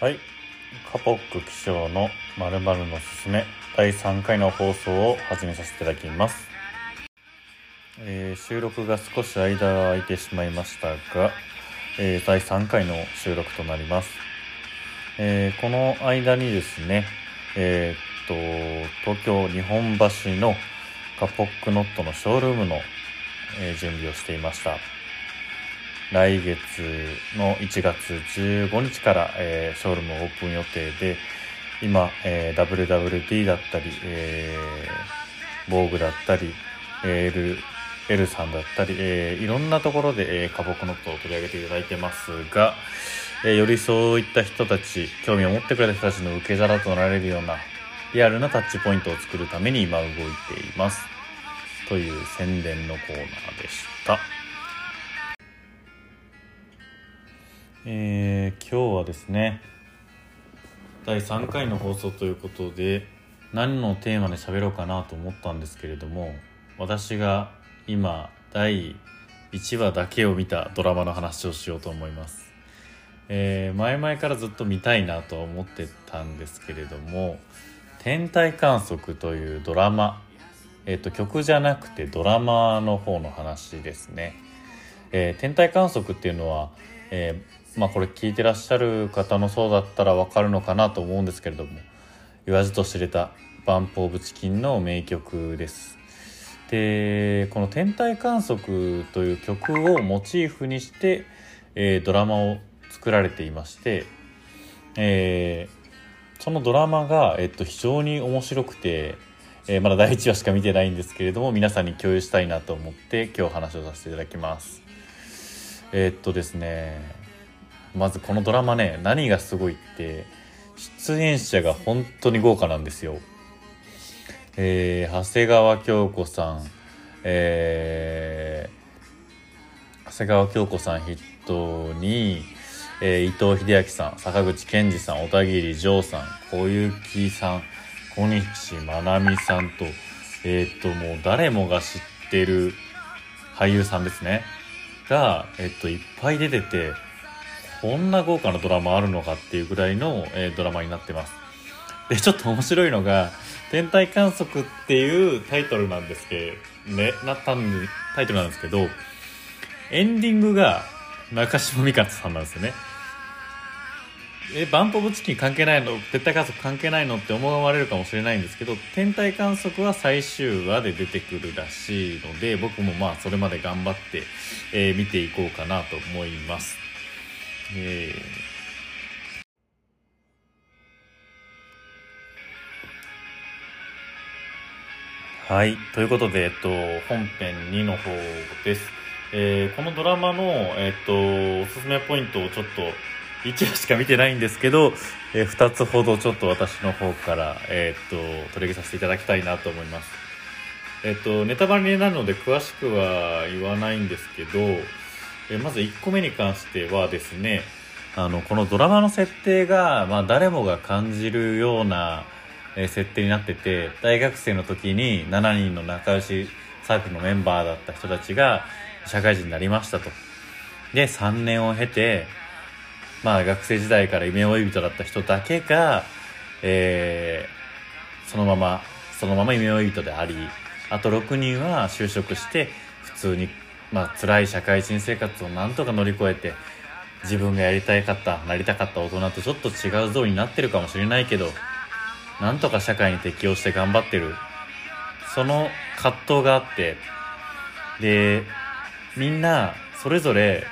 はい。カポック気象の〇〇のすすめ第3回の放送を始めさせていただきます。えー収録が少し間が空いてしまいましたが、えー第3回の収録となります。えーこの間にですね、えーっと、東京日本橋のカポックノットのショールームの、え準備をしていました。来月の1月15日から、えーショールームオープン予定で今、えー WWD だったり、えー、防具だったり、L, L さんだったり、えーいろんなところで、えー、カポックノットを取り上げていただいてますが、えーよりそういった人たち興味を持ってくれた人たちの受け皿となれるようなリアルなタッチポイントを作るために今動いていますという宣伝のコーナーでした。えー今日はですね第3回の放送ということで何のテーマで喋ろうかなと思ったんですけれども私が今第1話だけを見たドラマの話をしようと思います、えー前々からずっと見たいなとは思ってたんですけれども「天体観測」というドラマえっ、と曲じゃなくてドラマの方の話ですね。えー天体観測っていうのは、えーまあこれ聞いてらっしゃる方のそうだったらわかるのかなと思うんですけれども言わずと知れたバンプ・オブ・チキンの名曲です。でこの「天体観測」という曲をモチーフにして、えードラマを作られていまして、えーそのドラマが、えっと、非常に面白くて、えーまだ第1話しか見てないんですけれども皆さんに共有したいなと思って今日話をさせていただきます。えーっとですねまずこのドラマね何がすごいって出演者が本当に豪華なんですよ。えー長谷川京子さんえー長谷川京子さん筆頭に、えー伊藤英明さん坂口健二さん小田切丈さん小雪さん小西真奈美さんとえーっともう誰もが知ってる俳優さんですね。が、えっと、いっぱい出ててこんな豪華なドラマあるのかっていうぐらいの、えードラマになってます。でちょっと面白いのが「天体観測」っていうタイトルなんですけどねなったんでタイトルなんですけどエンディングが中島美香さんなんですよね。えバンプ・オブ・チキン関係ないの？天体観測関係ないのって思われるかもしれないんですけど天体観測は最終話で出てくるらしいので僕もまあそれまで頑張って、えー見ていこうかなと思います、えー。はい。ということで、えっと、本編2の方です、えーこのドラマの、えっと、おすすめポイントをちょっと1話しか見てないんですけど、え2つほどちょっと私の方から、えーっと取り上げさせていただきたいなと思います。えっとネタバレになるので詳しくは言わないんですけど、えまず1個目に関してはですねあのこのドラマの設定が、まあ、誰もが感じるような、え設定になってて大学生の時に7人の仲良しサークルのメンバーだった人たちが社会人になりましたと。で3年を経てまあ学生時代から夢追い人だった人だけが、えーそのまま、そのまま夢追い人であり、あと6人は就職して、普通に、まあ辛い社会人生活をなんとか乗り越えて、自分がやりたかった、なりたかった大人とちょっと違う像になってるかもしれないけど、なんとか社会に適応して頑張ってる。その葛藤があって、で、みんな、それぞれ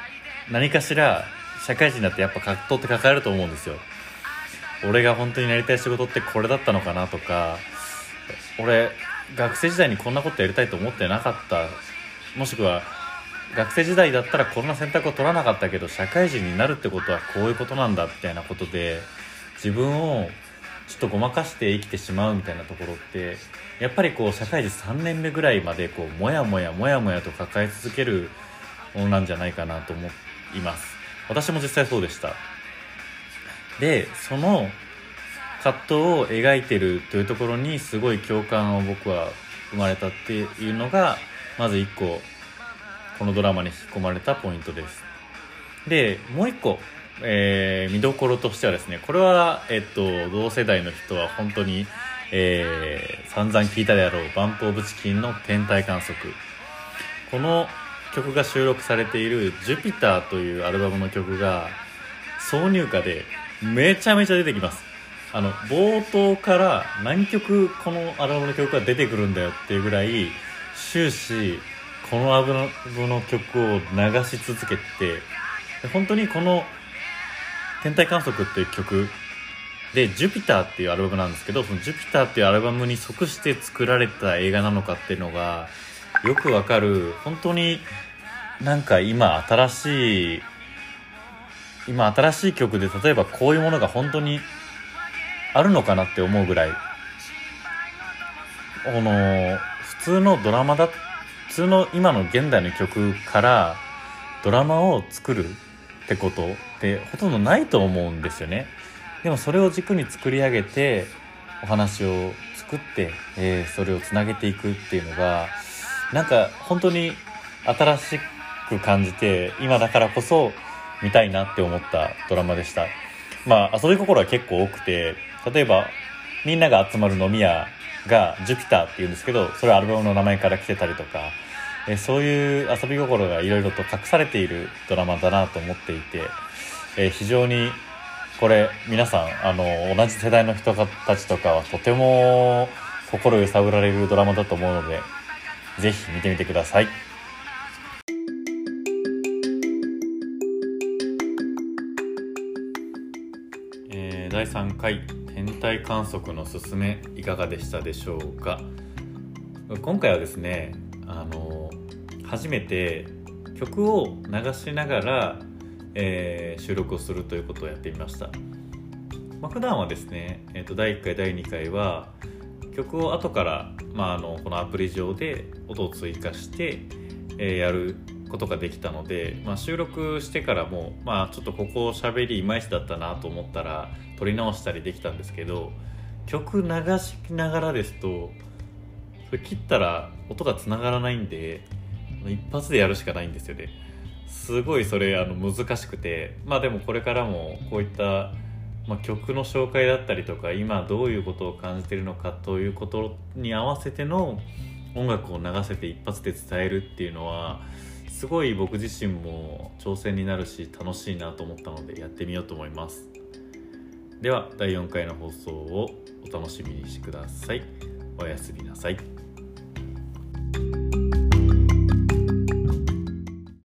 何かしら社会人になってやっぱ葛藤って抱えると思うんですよ。俺が本当にやりたい仕事ってこれだったのかなとか俺学生時代にこんなことやりたいと思ってなかった。もしくは学生時代だったらこんな選択を取らなかったけど社会人になるってことはこういうことなんだみたいなことで自分をちょっとごまかして生きてしまうみたいなところってやっぱりこう社会人3年目ぐらいまでこうもやもやもやもやと抱え続けるものなんじゃないかなと思います。私も実際そうでした。でその葛藤を描いてるというところにすごい共感を僕は生まれたっていうのがまず一個このドラマに引き込まれたポイントです。でもう一個えー、見どころとしてはですねこれは、えっと、同世代の人は本当に、えー、散々聞いたであろうバンプ・オブ・チキンの天体観測。この曲が収録されている「ジュピター」というアルバムの曲が挿入歌でめちゃめちゃ出てきます。あの冒頭から何曲このアルバムの曲が出てくるんだよっていうぐらい終始このアルバムの曲を流し続けて本当にこの「天体観測」っていう曲で「ジュピター」っていうアルバムなんですけどその「ジュピター」っていうアルバムに即して作られた映画なのかっていうのがよくわかる本当になんか今新しい今新しい曲で例えばこういうものが本当にあるのかなって思うぐらいこの普通のドラマだ普通の今の現代の曲からドラマを作るってことってほとんどないと思うんですよね。でもそれを軸に作り上げてお話を作って、えー、それをつなげていくっていうのがなんか本当に新しく感じて今だからこそ見たいなって思ったドラマでしたまあ遊び心は結構多くて例えばみんなが集まる飲み屋がジュピターっていうんですけどそれはアルバムの名前から来てたりとかえそういう遊び心がいろいろと隠されているドラマだなと思っていて、え非常にこれ皆さんあの同じ世代の人たちとかはとても心揺さぶられるドラマだと思うのでぜひ見てみてください。第3回天体観測のすすめいかがでしたでしょうか？今回はですねあの初めて曲を流しながら、えー、収録をするということをやってみました、まあ、普段はですね、えーと、第1回第2回は曲を後から、まあ、あのこのアプリ上で音を追加して、えー、やることができたので、まあ、収録してからも、まあ、ちょっとここ喋りいまいちだったなと思ったら撮り直したりできたんですけど曲流しながらですとそれ切ったら音がつながらないんで一発でやるしかないんですよね。すごいそれあの難しくてまあでもこれからもこういった、まあ、曲の紹介だったりとか今どういうことを感じてるのかということに合わせての音楽を流せて一発で伝えるっていうのはすごい僕自身も挑戦になるし楽しいなと思ったのでやってみようと思います。では第4回の放送をお楽しみにしてください。おやすみなさい。